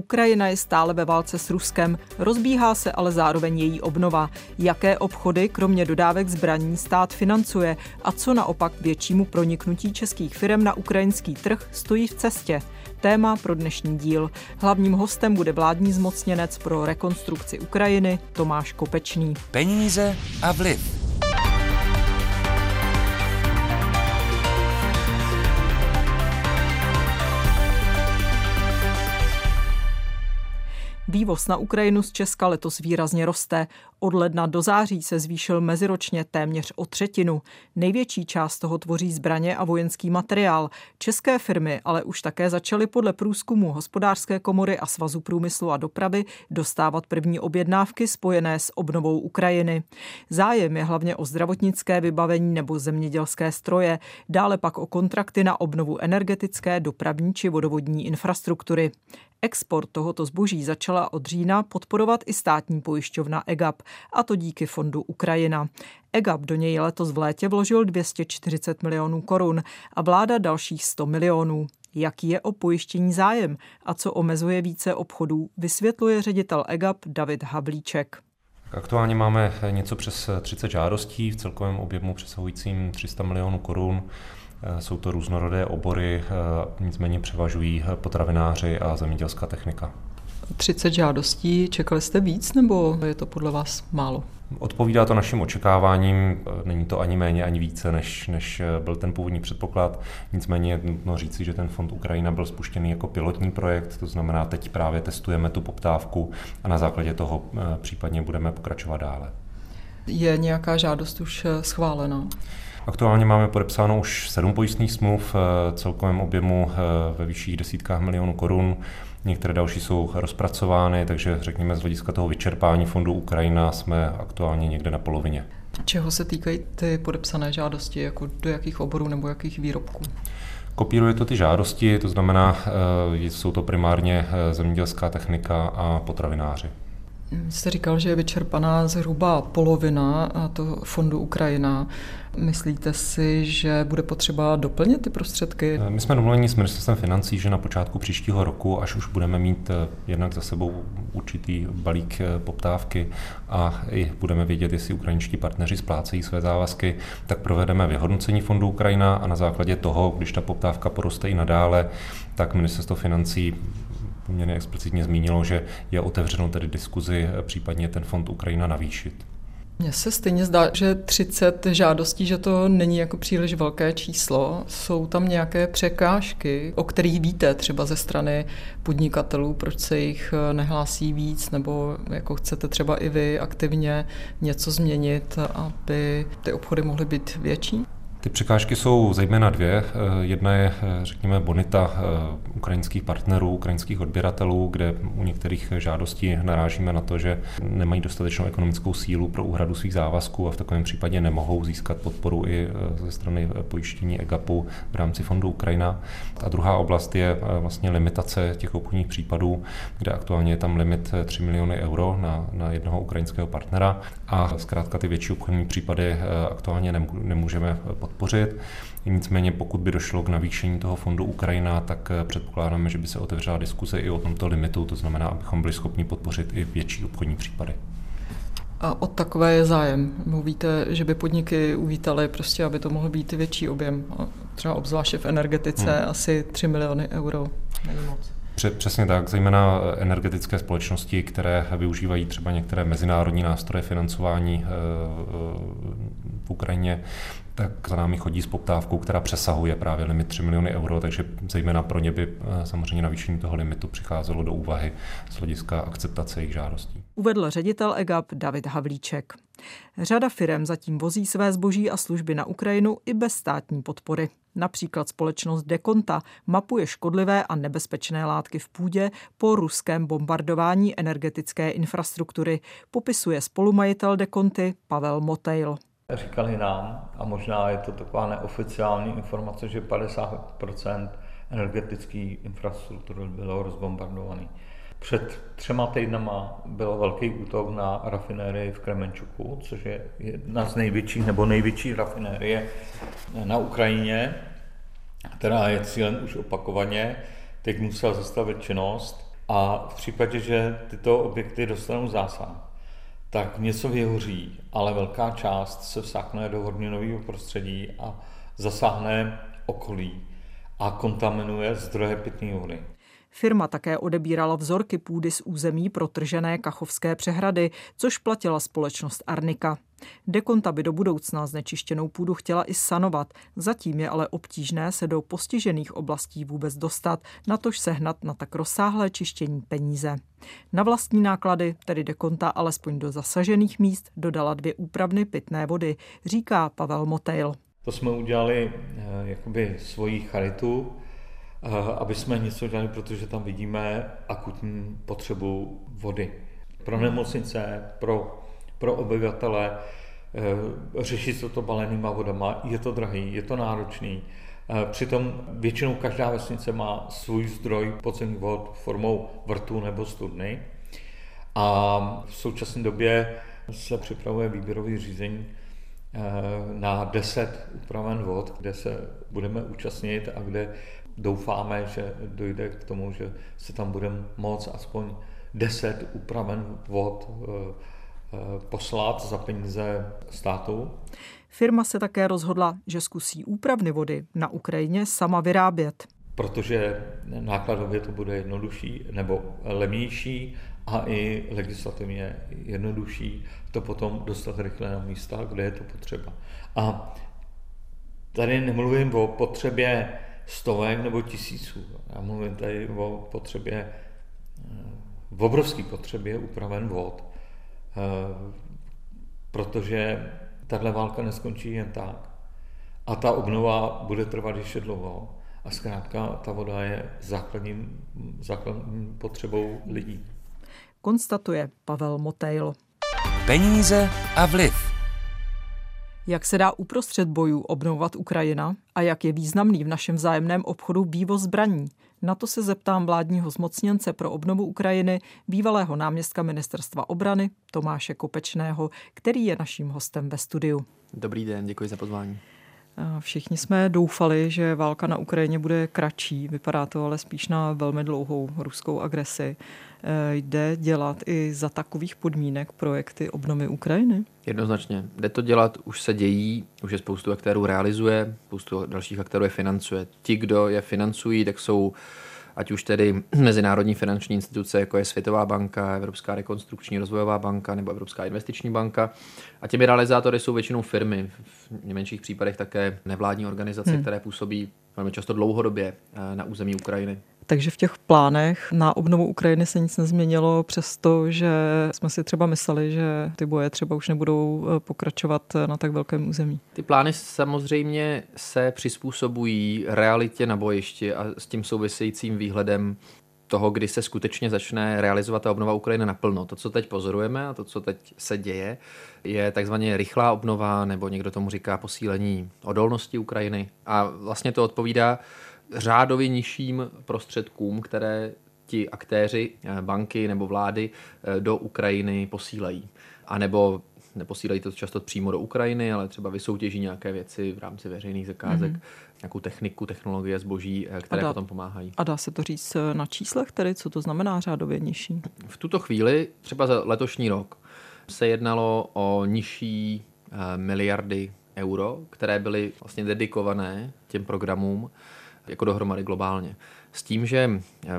Ukrajina je stále ve válce s Ruskem, rozbíhá se ale zároveň její obnova. Jaké obchody, kromě dodávek zbraní, stát financuje a co naopak většímu proniknutí českých firm na ukrajinský trh stojí v cestě? Téma pro dnešní díl. Hlavním hostem bude vládní zmocněnec pro rekonstrukci Ukrajiny Tomáš Kopečný. Peníze a vliv. Vývoz na Ukrajinu z Česka letos výrazně roste. Od ledna do září se zvýšil meziročně téměř o třetinu. Největší část toho tvoří zbraně a vojenský materiál. České firmy ale už také začaly podle průzkumu hospodářské komory a svazu průmyslu a dopravy dostávat první objednávky spojené s obnovou Ukrajiny. Zájem je hlavně o zdravotnické vybavení nebo zemědělské stroje, dále pak o kontrakty na obnovu energetické, dopravní či vodovodní infrastruktury. Export tohoto zboží začala od října podporovat i státní pojišťovna EGAP, a to díky fondu Ukrajina. EGAP do něj letos v létě vložil 240 milionů korun a vláda dalších 100 milionů. Jaký je o pojištění zájem a co omezuje více obchodů, vysvětluje ředitel EGAP David Havlíček. Aktuálně máme něco přes 30 žádostí v celkovém objemu přesahujícím 300 milionů korun. Eh, jsou to různorodé obory, eh, nicméně převažují potravináři a zemědělská technika. 30 žádostí, čekali jste víc nebo je to podle vás málo? Odpovídá to našim očekáváním, eh, není to ani méně, ani více, než, než byl ten původní předpoklad. Nicméně je nutno říci, že ten fond Ukrajina byl spuštěný jako pilotní projekt, to znamená, teď právě testujeme tu poptávku a na základě toho případně budeme pokračovat dále. Je nějaká žádost už schválená? Aktuálně máme podepsáno už sedm pojistných smluv, eh, celkovém objemu eh, ve vyšších desítkách milionů korun. Některé další jsou rozpracovány, takže řekněme z hlediska toho vyčerpání fondu Ukrajina jsme aktuálně někde na polovině. Čeho se týkají ty podepsané žádosti, jako do jakých oborů nebo jakých výrobků? Kopíruje to ty žádosti, to znamená, eh, jsou to primárně zemědělská technika a potravináři. Jste říkal, že je vyčerpaná zhruba polovina to fondu Ukrajina. Myslíte si, že bude potřeba doplnit ty prostředky? My jsme domluveni s ministerstvem financí, že na počátku příštího roku, až už budeme mít eh, jednak za sebou určitý balík eh, poptávky a i budeme vědět, jestli ukrajinští partneři splácejí své závazky, tak provedeme vyhodnocení fondu Ukrajina a na základě toho, když ta poptávka poroste i nadále, tak ministerstvo financí poměrně explicitně zmínilo, že je otevřeno tedy diskuzi případně ten fond Ukrajina navýšit. Mně se stejně zdá, že 30 žádostí, že to není jako příliš velké číslo. Jsou tam nějaké překážky, o kterých víte třeba ze strany podnikatelů, proč se jich eh, nehlásí víc, nebo jako chcete třeba i vy aktivně něco změnit, aby ty obchody mohly být větší? Ty překážky jsou zejména dvě. Eh, jedna je, eh, řekněme, bonita eh, ukrajinských partnerů, ukrajinských odběratelů, kde u některých žádostí narážíme na to, že nemají dostatečnou ekonomickou sílu pro úhradu svých závazků a v takovém případě nemohou získat podporu i ze strany pojištění EGAPu v rámci fondu Ukrajina. A druhá oblast je vlastně limitace těch obchodních případů, kde aktuálně je tam limit 3 miliony euro na, na jednoho ukrajinského partnera a zkrátka ty větší obchodní případy aktuálně nemůžeme podpořit. Nicméně pokud by došlo k navýšení toho fondu Ukrajina, tak eh, předpokládáme, že by se otevřela diskuse i o tomto limitu, to znamená, abychom byli schopni podpořit i větší obchodní případy. A o takové je zájem. Mluvíte, že by podniky uvítaly prostě, aby to mohl být větší objem. Třeba obzvláště v energetice hmm. asi 3 miliony euro. Není moc. Přesně tak, zejména eh, energetické společnosti, které využívají třeba některé mezinárodní nástroje financování eh, v Ukrajině, tak za námi chodí s poptávkou, která přesahuje právě limit 3 miliony euro, takže zejména pro ně by eh, samozřejmě navýšení toho limitu přicházelo do úvahy z hlediska akceptace jejich žádostí. Uvedl ředitel EGAP David Havlíček. Řada firm zatím vozí své zboží a služby na Ukrajinu i bez státní podpory. Například společnost Dekonta mapuje škodlivé a nebezpečné látky v půdě po ruském bombardování energetické infrastruktury, popisuje spolumajitel Dekonty Pavel Motejl. Říkali nám, a možná je to taková neoficiální informace, že 50% energetické infrastruktury bylo rozbombardované. Před třema týdnama byl velký útok na rafinérii v Kremenčuku, což je jedna z největších nebo největší rafinérie na Ukrajině, která je cílem už opakovaně. Teď musela zastavit činnost A v případě, že tyto objekty dostanou zásah, tak něco vyhoří, ale velká část se vsákne do horninového prostředí a zasáhne okolí a kontaminuje zdroje pitné vody. Firma také odebírala vzorky půdy z území protržené Kachovské přehrady, což platila společnost Arnika. Dekonta by do budoucna znečištěnou půdu chtěla i sanovat, zatím je ale obtížné se do postižených oblastí vůbec dostat, natož sehnat na tak rozsáhlé čištění peníze. Na vlastní náklady tedy Dekonta alespoň do zasažených míst dodala dvě úpravny pitné vody, říká Pavel Motejl. To jsme udělali eh, jakoby svoji charitu, eh, aby jsme něco dělali, protože tam vidíme akutní potřebu vody. Pro nemocnice, pro, pro obyvatele, eh, řešit se to balenýma vodama, je to drahý, je to náročný. Přitom většinou každá vesnice má svůj zdroj podzemních vod formou vrtu nebo studny. A v současné době se připravuje výběrový řízení Eh, na 10 upraven vod, kde se budeme účastnit a kde doufáme, že dojde k tomu, že se tam budeme moct aspoň 10 upraven vod eh, eh, poslat za peníze státu. Firma se také rozhodla, že zkusí úpravny vody na Ukrajině sama vyrábět. Protože nákladově to bude jednodušší nebo levnější a i legislativně jednodušší to potom dostat rychle na místa, kde je to potřeba. A tady nemluvím o potřebě stovek nebo tisíců. Já mluvím tady o potřebě, v obrovské potřebě upraven vod, eh, protože tahle válka neskončí jen tak. A ta obnova bude trvat ještě dlouho. A zkrátka ta voda je základním, základním potřebou lidí konstatuje Pavel Motejl. Peníze a vliv. Jak se dá uprostřed bojů obnovovat Ukrajina a jak je významný v našem vzájemném obchodu vývoz zbraní? Na to se zeptám vládního zmocněnce pro obnovu Ukrajiny, bývalého náměstka ministerstva obrany Tomáše Kopečného, který je naším hostem ve studiu. Dobrý den, děkuji za pozvání. Všichni jsme doufali, že válka na Ukrajině bude kratší, vypadá to ale spíš na velmi dlouhou ruskou agresi. Eh, jde dělat i za takových podmínek projekty obnovy Ukrajiny? Jednoznačně. Jde to dělat, už se dějí, už je spoustu aktérů realizuje, spoustu dalších aktérů je financuje. Ti, kdo je financují, tak jsou ať už tedy mezinárodní finanční instituce, jako je Světová banka, Evropská rekonstrukční rozvojová banka nebo Evropská investiční banka. A těmi realizátory jsou většinou firmy, v nejmenších případech také nevládní organizace, hmm. které působí velmi často dlouhodobě eh, na území Ukrajiny. Takže v těch plánech na obnovu Ukrajiny se nic nezměnilo, přestože jsme si třeba mysleli, že ty boje třeba už nebudou eh, pokračovat na tak velkém území. Ty plány samozřejmě se přizpůsobují realitě na bojišti a s tím souvisejícím výhledem toho, kdy se skutečně začne realizovat ta obnova Ukrajiny naplno. To, co teď pozorujeme a to, co teď se děje, je takzvaně rychlá obnova, nebo někdo tomu říká posílení odolnosti Ukrajiny. A vlastně to odpovídá řádově nižším prostředkům, které ti aktéři, eh, banky nebo vlády eh, do Ukrajiny posílají. A nebo neposílají to často přímo do Ukrajiny, ale třeba vysoutěží nějaké věci v rámci veřejných zakázek, mm-hmm. nějakou techniku, technologie, zboží, eh, které dá, potom pomáhají. A dá se to říct na číslech tedy, co to znamená řádově nižší? V tuto chvíli, třeba za letošní rok, se jednalo o nižší miliardy euro, které byly vlastně dedikované těm programům jako dohromady globálně. S tím, že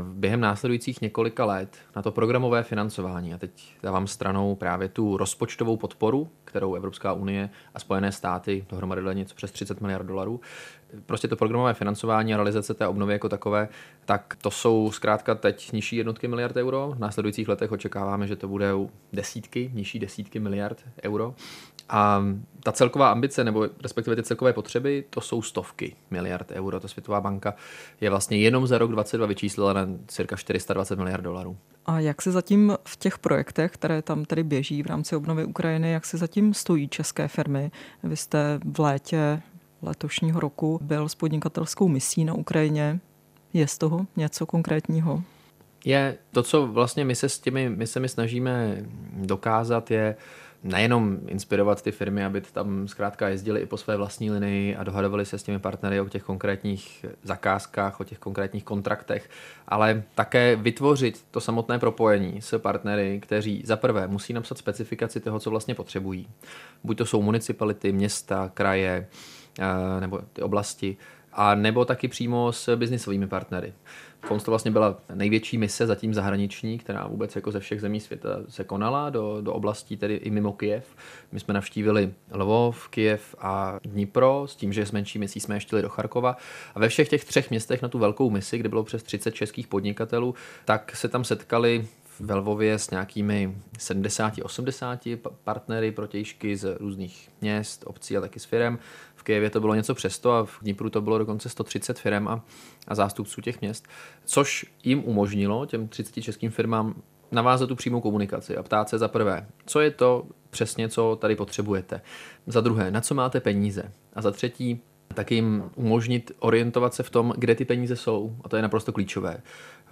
během následujících několika let na to programové financování, a teď dávám stranou právě tu rozpočtovou podporu, kterou Evropská unie a Spojené státy dohromady dali něco přes 30 miliard dolarů, prostě to programové financování a realizace té obnovy jako takové, tak to jsou zkrátka teď nižší jednotky miliard euro. V následujících letech očekáváme, že to bude desítky, nižší desítky miliard euro. A ta celková ambice, nebo respektive ty celkové potřeby, to jsou stovky miliard euro. To Světová banka je vlastně jenom za rok 2022 vyčíslila na cirka 420 miliard dolarů. A jak se zatím v těch projektech, které tam tedy běží v rámci obnovy Ukrajiny, jak se zatím stojí české firmy? Vy jste v létě letošního roku byl s podnikatelskou misí na Ukrajině. Je z toho něco konkrétního? Je to, co vlastně my se s těmi misemi snažíme dokázat, je nejenom inspirovat ty firmy, aby tam zkrátka jezdili i po své vlastní linii a dohadovali se s těmi partnery o těch konkrétních zakázkách, o těch konkrétních kontraktech, ale také vytvořit to samotné propojení s partnery, kteří za prvé musí napsat specifikaci toho, co vlastně potřebují. Buď to jsou municipality, města, kraje eh, nebo ty oblasti, a nebo taky přímo s biznisovými partnery. Fons to vlastně byla největší mise zatím zahraniční, která vůbec jako ze všech zemí světa se konala do, do oblastí, tedy i mimo Kyjev. My jsme navštívili Lvov, Kyjev a Dnipro, s tím, že s menší misí jsme ještě do Charkova. A ve všech těch třech městech na tu velkou misi, kde bylo přes 30 českých podnikatelů, tak se tam setkali ve Lvově s nějakými 70-80 partnery, protějšky z různých měst, obcí a taky s firem. V Kijevě to bylo něco přesto a v Dnipru to bylo dokonce 130 firm a, a zástupců těch měst, což jim umožnilo, těm 30 českým firmám, navázat tu přímou komunikaci a ptát se za prvé, co je to přesně, co tady potřebujete. Za druhé, na co máte peníze. A za třetí, tak jim umožnit orientovat se v tom, kde ty peníze jsou. A to je naprosto klíčové.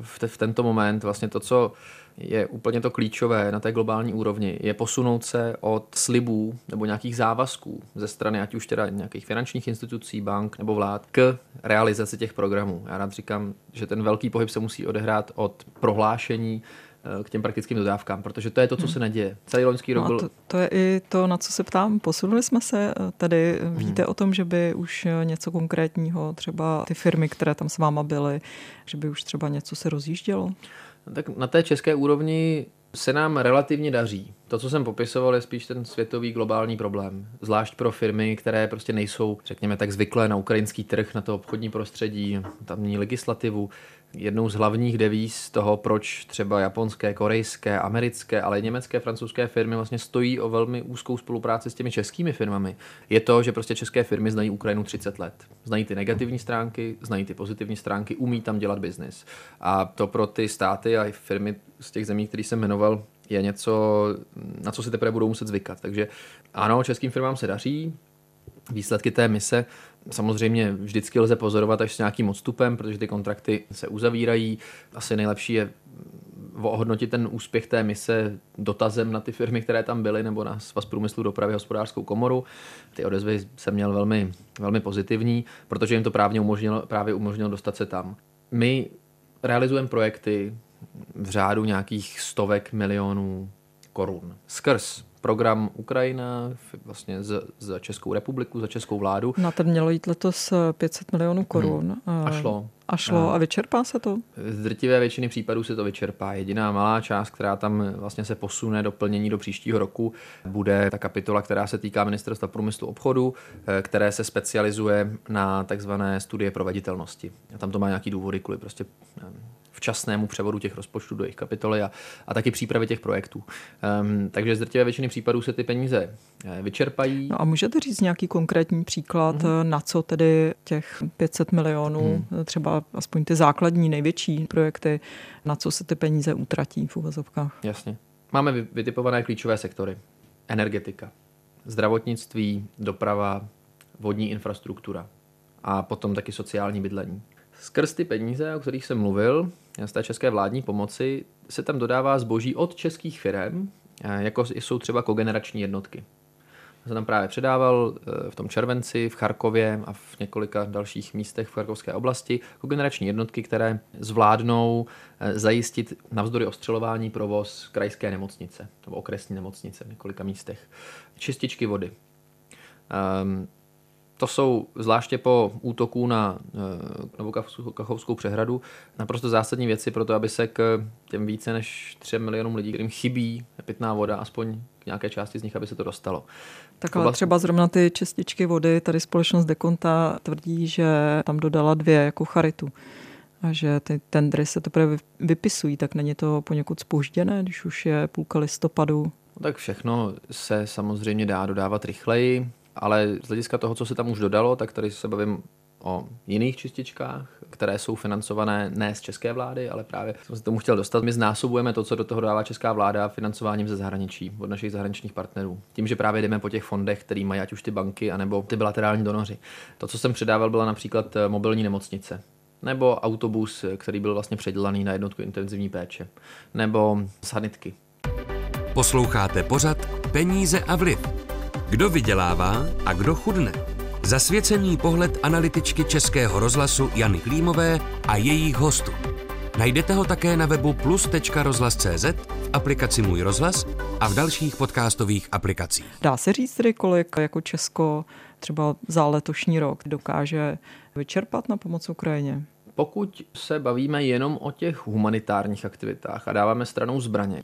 V, te, v tento moment vlastně to, co je úplně to klíčové na té globální úrovni, je posunout se od slibů nebo nějakých závazků ze strany ať už teda nějakých finančních institucí, bank nebo vlád k realizaci těch programů. Já rád říkám, že ten velký pohyb se musí odehrát od prohlášení k těm praktickým dodávkám, protože to je to, co se neděje. Celý loňský rok no byl... To, to je i to, na co se ptám. Posunuli jsme se eh, tady. Hmm. Víte o tom, že by už něco konkrétního, třeba ty firmy, které tam s váma byly, že by už třeba něco se rozjíždělo? Tak na té české úrovni se nám relativně daří. To, co jsem popisoval, je spíš ten světový globální problém. Zvlášť pro firmy, které prostě nejsou, řekněme tak, zvyklé na ukrajinský trh, na to obchodní prostředí, tamní legislativu. Jednou z hlavních devíz toho, proč třeba japonské, korejské, americké, ale i německé, francouzské firmy vlastně stojí o velmi úzkou spolupráci s těmi českými firmami, je to, že prostě české firmy znají Ukrajinu 30 let. Znají ty negativní stránky, znají ty pozitivní stránky, umí tam dělat biznis. A to pro ty státy a firmy z těch zemí, které jsem jmenoval, je něco, na co si teprve budou muset zvykat. Takže ano, českým firmám se daří, výsledky té mise samozřejmě vždycky lze pozorovat až s nějakým odstupem, protože ty kontrakty se uzavírají. Asi nejlepší je ohodnotit ten úspěch té mise dotazem na ty firmy, které tam byly, nebo na Svaz průmyslu dopravy hospodářskou komoru. Ty odezvy jsem měl velmi, velmi pozitivní, protože jim to právě umožnilo, právě umožnilo dostat se tam. My realizujeme projekty v řádu nějakých stovek milionů korun. Skrz program Ukrajina vlastně za, za Českou republiku, za Českou vládu. Na ten mělo jít letos 500 milionů korun. Hmm. A šlo. A šlo a, a vyčerpá se to? Z drtivé většiny případů se to vyčerpá. Jediná malá část, která tam vlastně se posune do plnění do příštího roku, bude ta kapitola, která se týká ministerstva průmyslu obchodu, eh, které se specializuje na takzvané studie proveditelnosti. A tam to má nějaký důvody kvůli prostě včasnému převodu těch rozpočtů do jejich kapitoly a, a taky přípravy těch projektů. Um, takže z drtivé většiny případů se ty peníze eh, vyčerpají. No a můžete říct nějaký konkrétní příklad, mm-hmm. na co tedy těch 500 milionů, mm. třeba aspoň ty základní, největší projekty, na co se ty peníze utratí v uvozovkách? Jasně. Máme vytipované klíčové sektory. Energetika, zdravotnictví, doprava, vodní infrastruktura a potom taky sociální bydlení. Skrz ty peníze, o kterých jsem mluvil, z té české vládní pomoci, se tam dodává zboží od českých firm, eh, jako jsou třeba kogenerační jednotky. Já jsem tam právě předával eh, v tom červenci, v Charkově a v několika dalších místech v Charkovské oblasti kogenerační jednotky, které zvládnou eh, zajistit navzdory ostřelování provoz krajské nemocnice nebo okresní nemocnice v několika místech. Čističky vody. To jsou zvláště po útoku na eh, Novou Kachovskou přehradu naprosto zásadní věci pro to, aby se k těm více než 3 milionům lidí, kterým chybí pitná voda, aspoň k nějaké části z nich, aby se to dostalo. Tak ale třeba zrovna ty čističky vody, tady společnost Dekonta tvrdí, že tam dodala dvě jako charitu a že ty tendry se teprve vypisují, tak není to poněkud spožděné, když už je půlka listopadu? No tak všechno se samozřejmě dá dodávat rychleji ale z hlediska toho, co se tam už dodalo, tak tady se bavím o jiných čističkách, které jsou financované ne z české vlády, ale právě jsem se tomu chtěl dostat. My znásobujeme to, co do toho dává česká vláda financováním ze zahraničí, od našich zahraničních partnerů. Tím, že právě jdeme po těch fondech, který mají ať už ty banky, anebo ty bilaterální donoři. To, co jsem předával, byla například eh, mobilní nemocnice, nebo autobus, který byl vlastně předělaný na jednotku intenzivní péče, nebo sanitky. Posloucháte pořad Peníze a vliv. Kdo vydělává a kdo chudne? Zasvěcený pohled analytičky Českého rozhlasu Jany Klímové a jejich hostů. Najdete ho také na webu plus.rozhlas.cz, v aplikaci Můj rozhlas a v dalších podcastových aplikacích. Dá se říct tedy, kolik jako Česko třeba za letošní rok dokáže vyčerpat na pomoc Ukrajině? Pokud se bavíme jenom o těch humanitárních aktivitách a dáváme stranou zbraně,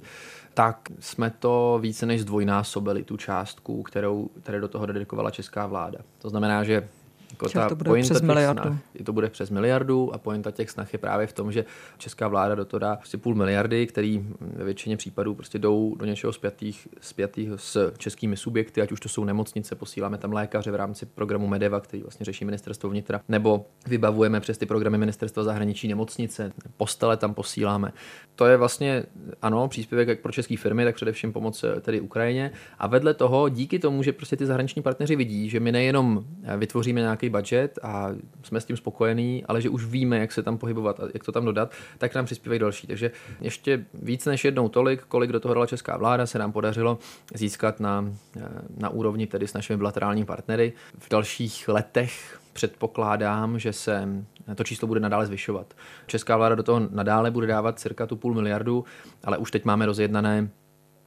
tak jsme to více než zdvojnásobili, tu částku, kterou, které do toho dedikovala česká vláda. To znamená, že jako ta to bude přes miliardu. Snah, to bude přes miliardu a pointa těch snah je právě v tom, že česká vláda do toho dá prostě půl miliardy, který ve většině případů prostě jdou do něčeho spjatých, spjatých s českými subjekty, ať už to jsou nemocnice, posíláme tam lékaře v rámci programu Medeva, který vlastně řeší ministerstvo vnitra, nebo vybavujeme přes ty programy ministerstva zahraničí nemocnice, postele tam posíláme. To je vlastně, ano, příspěvek jak pro české firmy, tak především pomoc eh, tedy Ukrajině. A vedle toho, díky tomu, že prostě ty zahraniční partneři vidí, že my nejenom eh, vytvoříme nějaký budget a jsme s tím spokojení, ale že už víme, jak se tam pohybovat a jak to tam dodat, tak nám přispívají další. Takže ještě víc než jednou tolik, kolik do toho dala česká vláda, se nám podařilo získat na, eh, na úrovni tedy s našimi bilaterálními partnery. V dalších letech předpokládám, že se to číslo bude nadále zvyšovat. Česká vláda do toho nadále bude dávat cirka tu půl miliardu, ale už teď máme rozjednané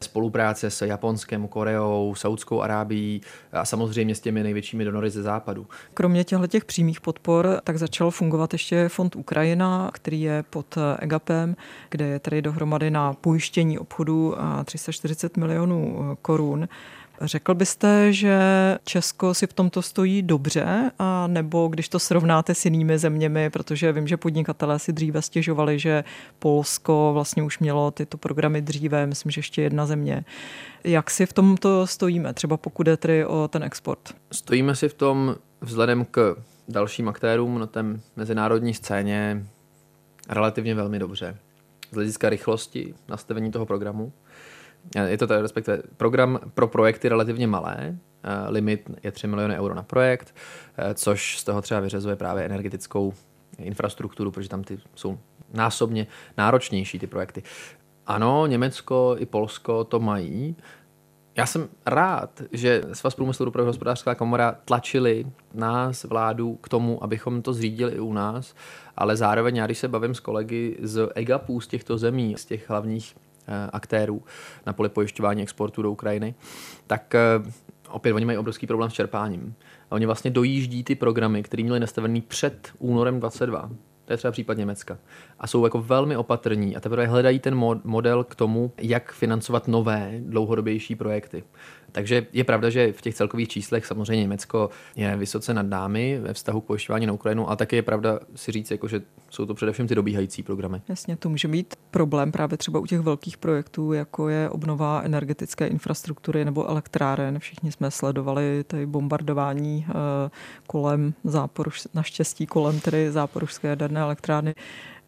spolupráce s Japonskem, Koreou, Saudskou Arábií a samozřejmě s těmi největšími donory ze západu. Kromě těchto těch přímých podpor, tak začal fungovat ještě fond Ukrajina, který je pod EGAPem, kde je tedy dohromady na pojištění obchodu 340 milionů korun. Řekl byste, že Česko si v tomto stojí dobře, a nebo když to srovnáte s jinými zeměmi, protože vím, že podnikatelé si dříve stěžovali, že Polsko vlastně už mělo tyto programy dříve, myslím, že ještě jedna země. Jak si v tomto stojíme, třeba pokud jde tedy o ten export? Stojíme si v tom vzhledem k dalším aktérům na té mezinárodní scéně relativně velmi dobře. Z hlediska rychlosti nastavení toho programu, je to tak, respektive program pro projekty relativně malé, eh, limit je 3 miliony euro na projekt, eh, což z toho třeba vyřazuje právě energetickou infrastrukturu, protože tam ty jsou násobně náročnější ty projekty. Ano, Německo i Polsko to mají. Já jsem rád, že Svaz průmyslu dopravy hospodářská komora tlačili nás, vládu, k tomu, abychom to zřídili i u nás, ale zároveň já, když se bavím s kolegy z EGAPů, z těchto zemí, z těch hlavních Eh, aktérů na poli pojišťování exportu do Ukrajiny, tak eh, opět oni mají obrovský problém s čerpáním. A oni vlastně dojíždí ty programy, které měly nastavený před únorem 22. To je třeba případ Německa. A jsou jako velmi opatrní a teprve hledají ten model k tomu, jak financovat nové, dlouhodobější projekty. Takže je pravda, že v těch celkových číslech samozřejmě Německo je vysoce nad námi ve vztahu k pojišťování na Ukrajinu, a také je pravda si říct, jako, že jsou to především ty dobíhající programy. Jasně, to může být problém právě třeba u těch velkých projektů, jako je obnova energetické infrastruktury nebo elektráren. Všichni jsme sledovali ty bombardování eh, kolem záporuš, naštěstí kolem tedy záporušské jaderné elektrárny.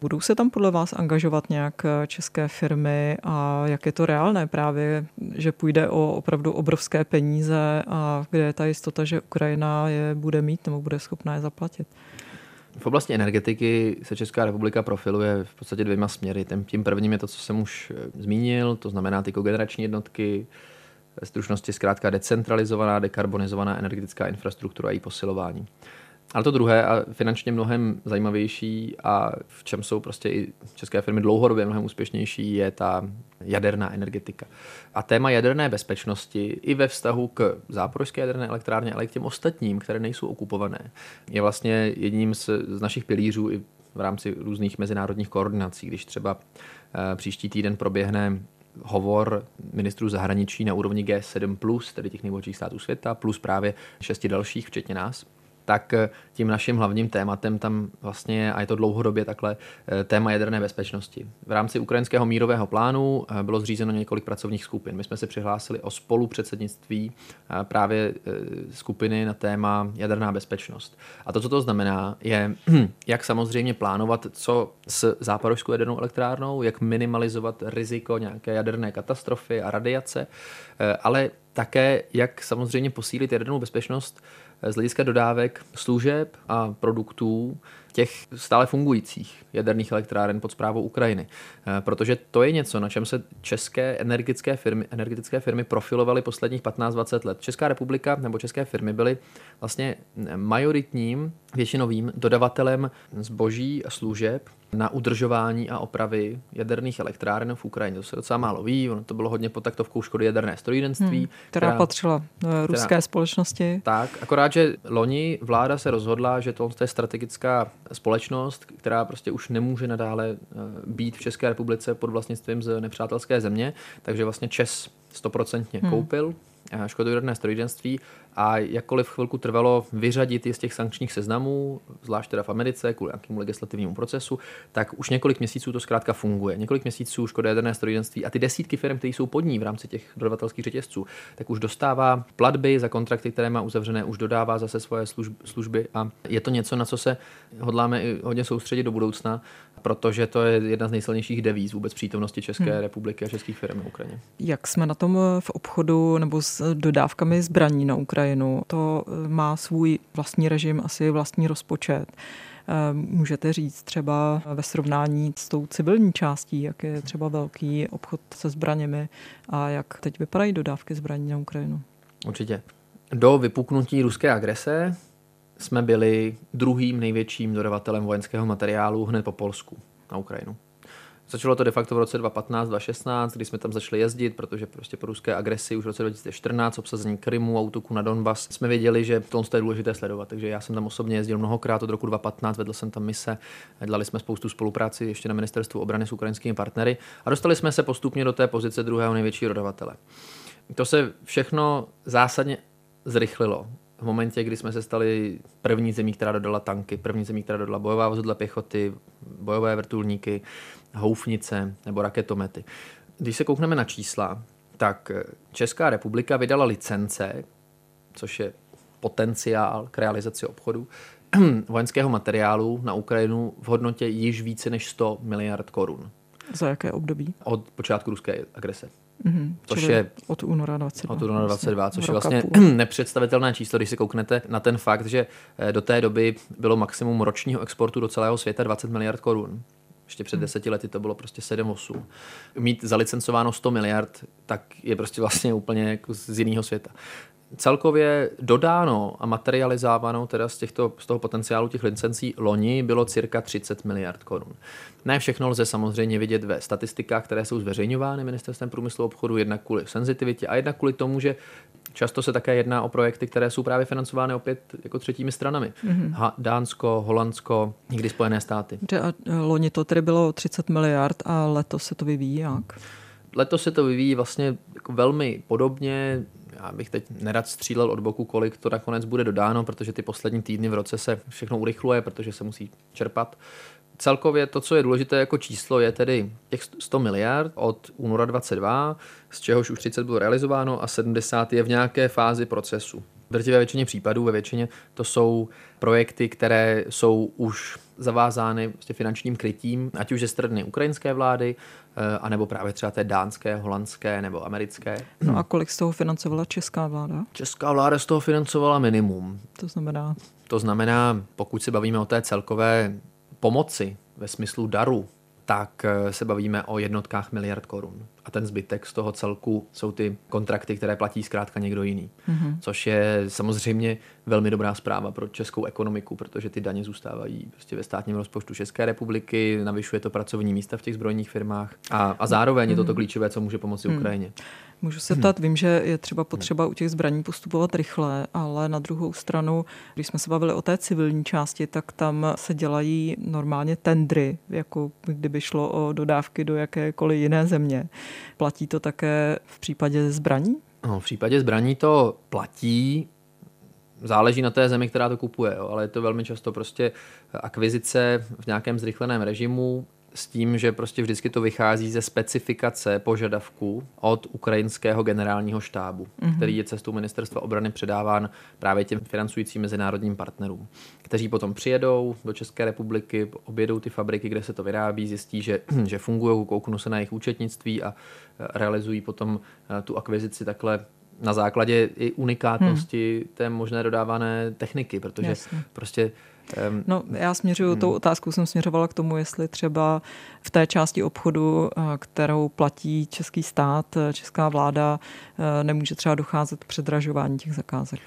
Budou se tam podle vás angažovat nějak eh, české firmy a jak je to reálné právě, že půjde o opravdu obrovské peníze a kde je ta jistota, že Ukrajina je bude mít nebo bude schopná je zaplatit? V oblasti energetiky se Česká republika profiluje v podstatě dvěma směry. Tím prvním je to, co jsem už eh, zmínil, to znamená ty kogenerační jednotky, ve stručnosti zkrátka decentralizovaná, dekarbonizovaná energetická infrastruktura a její posilování. Ale to druhé a finančně mnohem zajímavější a v čem jsou prostě i české firmy dlouhodobě mnohem úspěšnější, je ta jaderná energetika. A téma jaderné bezpečnosti i ve vztahu k záporožské jaderné elektrárně, ale i k těm ostatním, které nejsou okupované, je vlastně jedním z, z našich pilířů i v rámci různých mezinárodních koordinací. Když třeba e, příští týden proběhne hovor ministrů zahraničí na úrovni G7+, tedy těch nejbohatších států světa, plus právě šesti dalších, včetně nás, tak eh, tím naším hlavním tématem tam vlastně, a je to dlouhodobě takhle, eh, téma jaderné bezpečnosti. V rámci ukrajinského mírového plánu eh, bylo zřízeno několik pracovních skupin. My jsme se přihlásili o spolupředsednictví právě skupiny na téma jaderná bezpečnost. A to, co to znamená, je, jak samozřejmě plánovat, co s západožskou jadernou elektrárnou, jak minimalizovat riziko nějaké jaderné katastrofy a radiace, ale také, jak samozřejmě posílit jadernou bezpečnost z hlediska dodávek služeb a produktů těch stále fungujících jaderných elektráren pod zprávou Ukrajiny. Eh, protože to je něco, na čem se české energetické firmy, energetické firmy profilovaly posledních 15-20 let. Česká republika nebo české firmy byly vlastně majoritním, většinovým dodavatelem zboží a služeb na udržování a opravy jaderných elektráren v Ukrajině. To se docela málo ví, ono to bylo hodně pod taktovkou Škody jaderné strojírenství. Hmm, která, která patřila eh, ruské která, společnosti. Tak, akorát, že loni vláda se rozhodla, že to je strategická společnost, která prostě už nemůže nadále eh, být v České republice pod vlastnictvím z nepřátelské země, takže vlastně Čes stoprocentně hmm. koupil škodověrné strojírenství a jakkoliv chvilku trvalo vyřadit je z těch sankčních seznamů, zvlášť teda v Americe, kvůli nějakému legislativnímu procesu, tak už několik měsíců to zkrátka funguje. Několik měsíců škodověrné strojírenství a ty desítky firm, které jsou pod ní v rámci těch dodavatelských řetězců, tak už dostává platby za kontrakty, které má uzavřené, už dodává zase svoje služby a je to něco, na co se hodláme i hodně soustředit do budoucna, protože to je jedna z nejsilnějších devíz vůbec přítomnosti České hmm. republiky a českých firm na Ukrajině. Jak jsme na tom v obchodu nebo s dodávkami zbraní na Ukrajinu? To eh, má svůj vlastní režim, asi vlastní rozpočet. Eh, můžete říct třeba ve srovnání s tou civilní částí, jak je třeba velký obchod se zbraněmi a jak teď vypadají dodávky zbraní na Ukrajinu? Určitě. Do vypuknutí ruské agrese jsme byli druhým největším dodavatelem vojenského materiálu hned po Polsku na Ukrajinu. Začalo to de facto v roce 2015-2016, kdy jsme tam začali jezdit, protože prostě po ruské agresi už v roce 2014, obsazení Krymu, autoku na Donbas, jsme věděli, že to je důležité sledovat. Takže já jsem tam osobně jezdil mnohokrát od roku 2015, vedl jsem tam mise, dělali jsme spoustu spolupráci ještě na ministerstvu obrany s ukrajinskými partnery a dostali jsme se postupně do té pozice druhého největšího dodavatele. To se všechno zásadně zrychlilo v momentě, kdy jsme se stali první zemí, která dodala tanky, první zemí, která dodala bojová vozidla pěchoty, bojové vrtulníky, houfnice nebo raketomety. Když se koukneme na čísla, tak Česká republika vydala licence, což je potenciál k realizaci obchodu, vojenského materiálu na Ukrajinu v hodnotě již více než 100 miliard korun. Za jaké období? Od počátku ruské agrese. Mm-hmm, což je od února 22. Od února 22, vlastně, což je vlastně nepředstavitelné číslo, když se kouknete na ten fakt, že eh, do té doby bylo maximum ročního exportu do celého světa 20 miliard korun. Ještě před hmm. deseti lety to bylo prostě 7-8. Mít zalicencováno 100 miliard, tak je prostě vlastně úplně jako z jiného světa celkově dodáno a materializováno teda z, těchto, z toho potenciálu těch licencí loni bylo cirka 30 miliard korun. Ne všechno lze samozřejmě vidět ve statistikách, které jsou zveřejňovány ministerstvem průmyslu a obchodu, jednak kvůli senzitivitě a jednak kvůli tomu, že často se také jedná o projekty, které jsou právě financovány opět jako třetími stranami. Mm-hmm. Ha, Dánsko, Holandsko, někdy Spojené státy. A loni to tedy bylo 30 miliard a letos se to vyvíjí jak? Letos se to vyvíjí vlastně jako velmi podobně já bych teď nerad střílel od boku, kolik to nakonec bude dodáno, protože ty poslední týdny v roce se všechno urychluje, protože se musí čerpat. Celkově to, co je důležité jako číslo, je tedy těch 100 miliard od února 22, z čehož už 30 bylo realizováno a 70 je v nějaké fázi procesu. Drtivé většině případů, ve většině to jsou projekty, které jsou už zavázány vlastně finančním krytím, ať už ze strany ukrajinské vlády, eh, anebo právě třeba té dánské, holandské nebo americké. No a kolik z toho financovala česká vláda? Česká vláda z toho financovala minimum. To znamená? To znamená, pokud se bavíme o té celkové pomoci ve smyslu daru, tak eh, se bavíme o jednotkách miliard korun. A ten zbytek z toho celku jsou ty kontrakty, které platí zkrátka někdo jiný. Mm-hmm. Což je samozřejmě velmi dobrá zpráva pro českou ekonomiku, protože ty daně zůstávají prostě ve státním rozpočtu České republiky, navyšuje to pracovní místa v těch zbrojních firmách a, a zároveň mm-hmm. je to to mhm. klíčové, co může pomoci mm-hmm. Ukrajině. Můžu se ptát, vím, že je třeba potřeba u těch zbraní postupovat rychle, ale na druhou stranu, když jsme se bavili o té civilní části, tak tam se dělají normálně tendry, jako kdyby šlo o dodávky do jakékoliv jiné země. Platí to také v případě zbraní? No, v případě zbraní to platí, záleží na té zemi, která to kupuje, jo, ale je to velmi často prostě akvizice v nějakém zrychleném režimu, s tím, že prostě vždycky to vychází ze specifikace požadavků od ukrajinského generálního štábu, mm-hmm. který je cestou ministerstva obrany předáván právě těm financujícím mezinárodním partnerům, kteří potom přijedou do České republiky, objedou ty fabriky, kde se to vyrábí, zjistí, že, že fungují, kouknou se na jejich účetnictví a realizují potom eh, tu akvizici takhle na základě i unikátnosti hmm. té možné dodávané techniky, protože Jasně. prostě No, já směřuju, hmm. tou otázkou jsem směřovala k tomu, jestli třeba v té části obchodu, eh, kterou platí český stát, eh, česká vláda, eh, nemůže třeba docházet k předražování těch zakázek.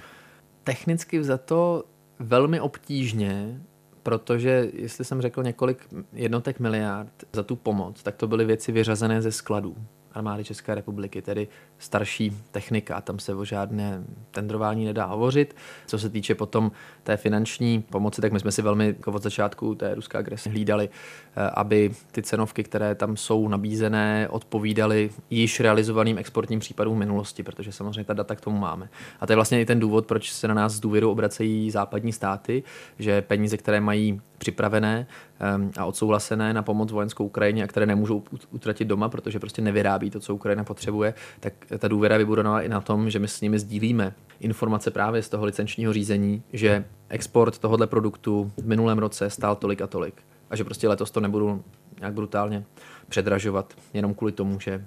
Technicky za to velmi obtížně, protože jestli jsem řekl několik jednotek miliard za tu pomoc, tak to byly věci vyřazené ze skladů armády České republiky, tedy starší technika. Tam se o žádné tendrování nedá hovořit. Co se týče potom té finanční pomoci, tak my jsme si velmi jako od začátku té ruské agrese hlídali, eh, aby ty cenovky, které tam jsou nabízené, odpovídaly již realizovaným exportním případům v minulosti, protože samozřejmě ta data k tomu máme. A to je vlastně i ten důvod, proč se na nás z důvěru obracejí západní státy, že peníze, které mají připravené ehm, a odsouhlasené na pomoc vojenskou Ukrajině a které nemůžou utratit doma, protože prostě nevyrábí to, co Ukrajina potřebuje, tak ta důvěra vybudovaná i na tom, že my s nimi sdílíme informace právě z toho licenčního řízení, že export tohoto produktu v minulém roce stál tolik a tolik a že prostě letos to nebudu nějak brutálně předražovat jenom kvůli tomu, že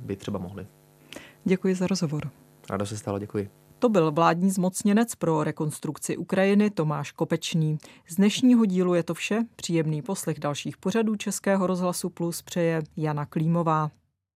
by třeba mohli. Děkuji za rozhovor. Ráda se stalo, děkuji. To byl vládní zmocněnec pro rekonstrukci Ukrajiny Tomáš Kopečný. Z dnešního dílu je to vše. Příjemný poslech dalších pořadů Českého rozhlasu Plus přeje Jana Klímová.